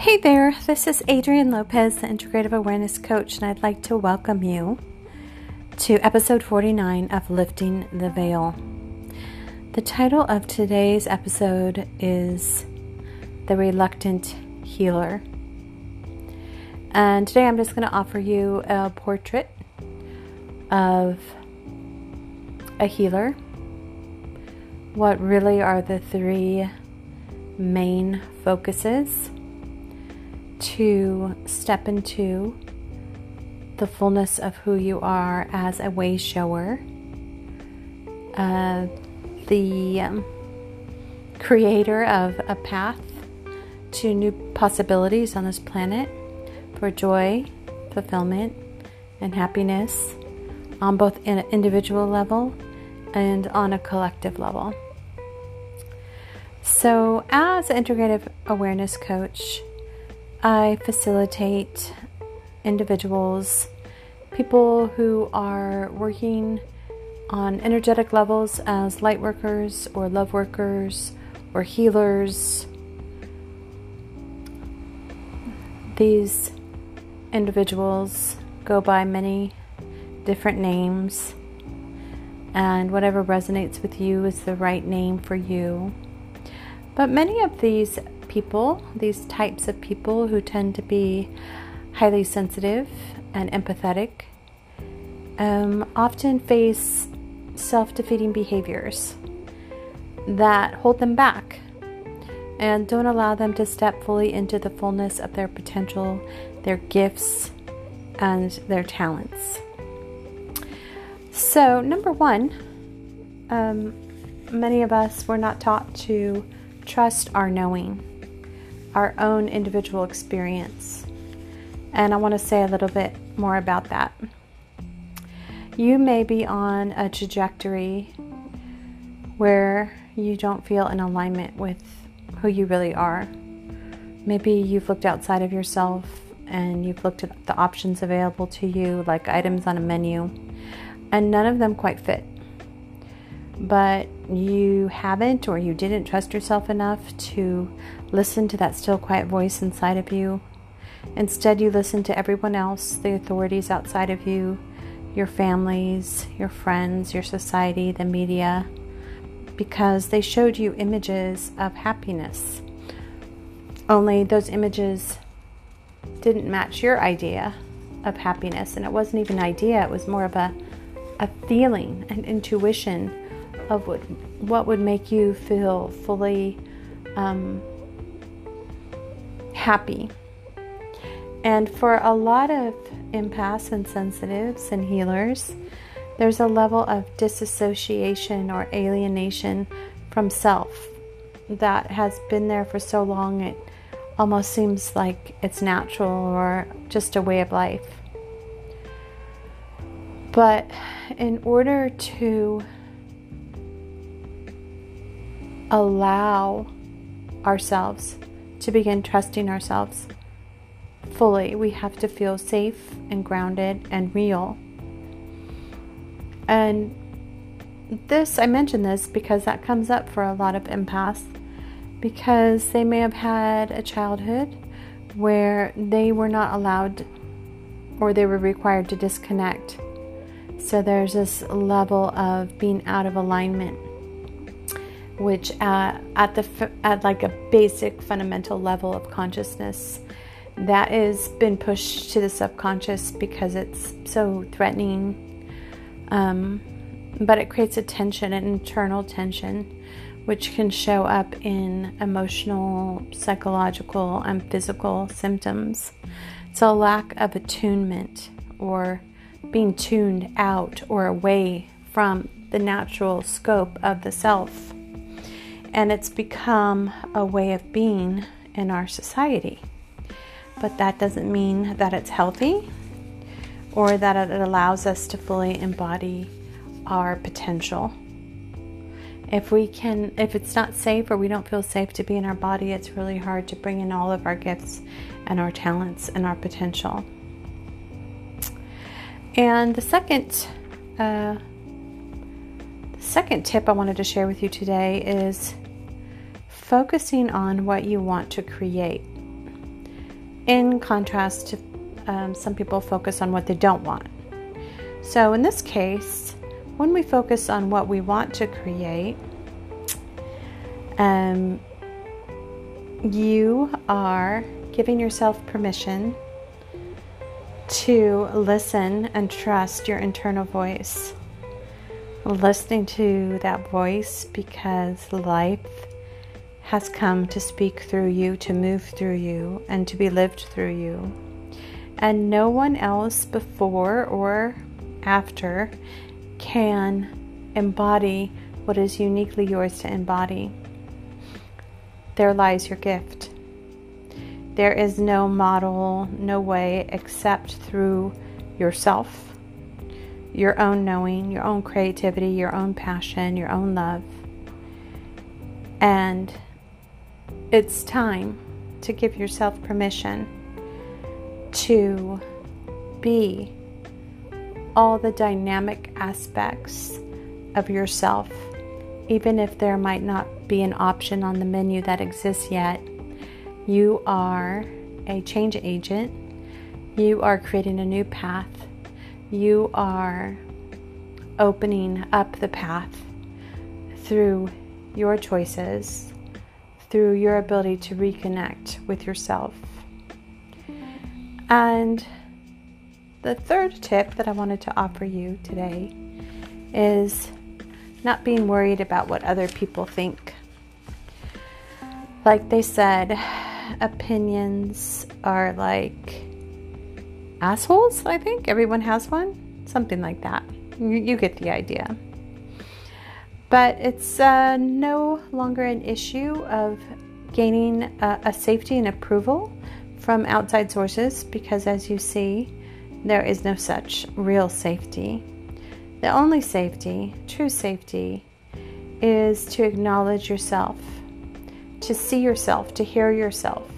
Hey there, this is Adrienne Lopez, the Integrative Awareness Coach, and I'd like to welcome you to episode 49 of Lifting the Veil. The title of today's episode is The Reluctant Healer. And today I'm just going to offer you a portrait of a healer. What really are the three main focuses? To step into the fullness of who you are as a way shower, uh, the um, creator of a path to new possibilities on this planet for joy, fulfillment, and happiness on both an individual level and on a collective level. So, as an integrative awareness coach, I facilitate individuals, people who are working on energetic levels as light workers or love workers or healers. These individuals go by many different names, and whatever resonates with you is the right name for you. But many of these people, these types of people who tend to be highly sensitive and empathetic, um, often face self defeating behaviors that hold them back and don't allow them to step fully into the fullness of their potential, their gifts, and their talents. So, number one, um, many of us were not taught to trust our knowing our own individual experience. And I want to say a little bit more about that. You may be on a trajectory where you don't feel in alignment with who you really are. Maybe you've looked outside of yourself and you've looked at the options available to you, like items on a menu, and none of them quite fit. But you haven't or you didn't trust yourself enough to Listen to that still quiet voice inside of you. Instead, you listen to everyone else, the authorities outside of you, your families, your friends, your society, the media, because they showed you images of happiness. Only those images didn't match your idea of happiness, and it wasn't even an idea, it was more of a, a feeling, an intuition of what, what would make you feel fully um, happy. And for a lot of empaths and sensitives and healers, there's a level of disassociation or alienation from self that has been there for so long it almost seems like it's natural or just a way of life. But in order to allow ourselves to begin trusting ourselves fully, we have to feel safe and grounded and real. And this, I mention this because that comes up for a lot of empaths because they may have had a childhood where they were not allowed or they were required to disconnect. So there's this level of being out of alignment which uh, at the at like a basic fundamental level of consciousness that is been pushed to the subconscious because it's so threatening. Um, but it creates a tension an internal tension which can show up in emotional psychological and physical symptoms. It's a lack of attunement or being tuned out or away from the natural scope of the self and it's become a way of being in our society. But that doesn't mean that it's healthy or that it allows us to fully embody our potential. If we can if it's not safe or we don't feel safe to be in our body, it's really hard to bring in all of our gifts and our talents and our potential. And the second uh, the second tip I wanted to share with you today is focusing on what you want to create. in contrast to um, some people focus on what they don't want. So, in this case, when we focus on what we want to create, um, you are giving yourself permission to listen and trust your internal voice. Listening to that voice because life has come to speak through you, to move through you, and to be lived through you. And no one else before or after can embody what is uniquely yours to embody. There lies your gift. There is no model, no way except through yourself, your own knowing, your own creativity, your own passion, your own love. And it's time to give yourself permission to be all the dynamic aspects of yourself, even if there might not be an option on the menu that exists yet you are a change agent. You are creating a new path. You are opening up the path through your choices, through your ability to reconnect with yourself. And the third tip that I wanted to offer you today is not being worried about what other people think. Like they said, opinions are like assholes, I think. Everyone has one. Something like that. You, you get the idea. But it's uh, no longer an issue of gaining a, a safety and approval from outside sources because, as you see, there is no such real safety. The only safety, true safety, is to acknowledge yourself to see yourself, to hear yourself,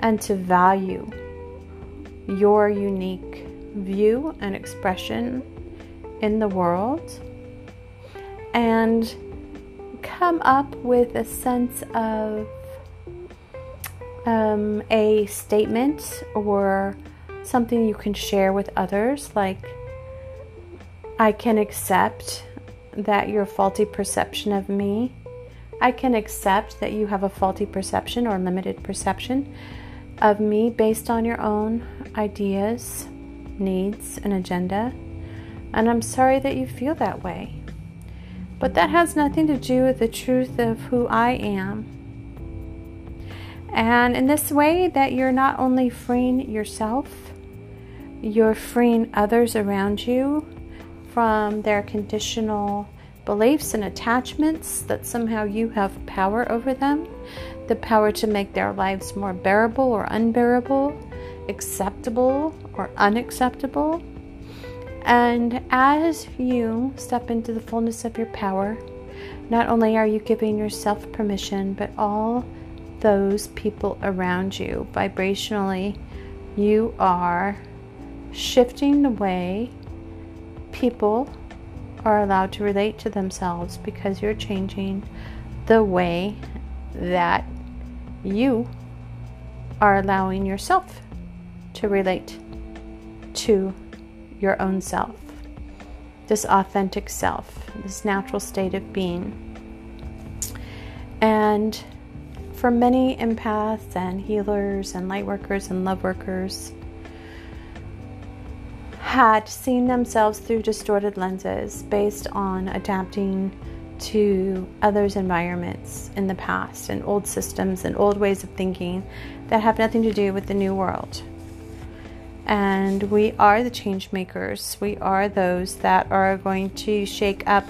and to value your unique view and expression in the world, and come up with a sense of um, a statement or something you can share with others, like, I can accept that your faulty perception of me I can accept that you have a faulty perception or limited perception of me based on your own ideas, needs, and agenda. And I'm sorry that you feel that way. But that has nothing to do with the truth of who I am. And in this way, that you're not only freeing yourself, you're freeing others around you from their conditional beliefs and attachments that somehow you have power over them, the power to make their lives more bearable or unbearable, acceptable or unacceptable. And as you step into the fullness of your power, not only are you giving yourself permission, but all those people around you vibrationally, you are shifting the way people are allowed to relate to themselves because you're changing the way that you are allowing yourself to relate to your own self, this authentic self, this natural state of being. And for many empaths and healers and light workers and love workers, had seen themselves through distorted lenses based on adapting to others' environments in the past and old systems and old ways of thinking that have nothing to do with the new world. And we are the change makers. We are those that are going to shake up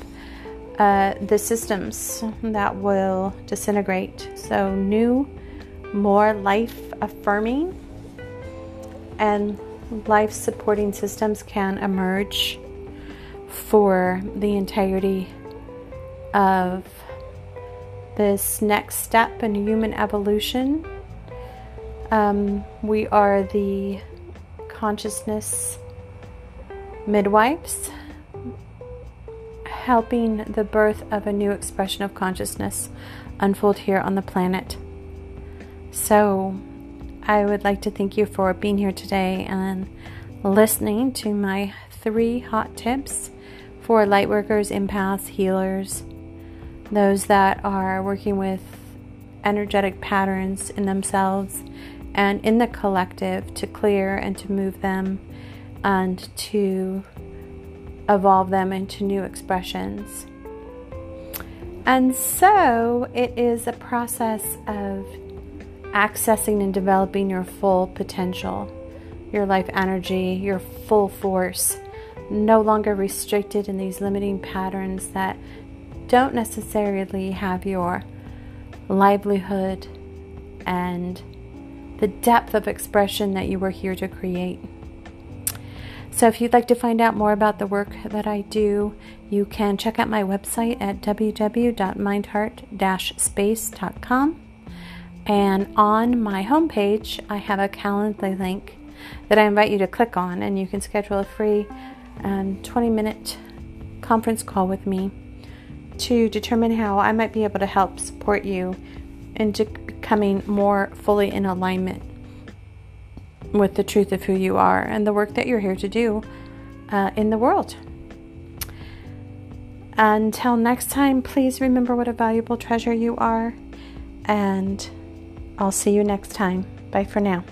uh, the systems that will disintegrate. So, new, more life affirming, and life supporting systems can emerge for the entirety of this next step in human evolution. Um, we are the consciousness midwives, helping the birth of a new expression of consciousness unfold here on the planet. So, I would like to thank you for being here today and listening to my three hot tips for lightworkers, empaths, healers, those that are working with energetic patterns in themselves and in the collective to clear and to move them and to evolve them into new expressions. And so it is a process of accessing and developing your full potential, your life energy, your full force, no longer restricted in these limiting patterns that don't necessarily have your livelihood and the depth of expression that you were here to create. So, if you'd like to find out more about the work that I do, you can check out my website at www.mindheart space.com. And on my homepage, I have a Calendly link that I invite you to click on, and you can schedule a free um, 20 minute conference call with me to determine how I might be able to help support you into becoming more fully in alignment with the truth of who you are and the work that you're here to do uh, in the world. Until next time, please remember what a valuable treasure you are, and I'll see you next time. Bye for now.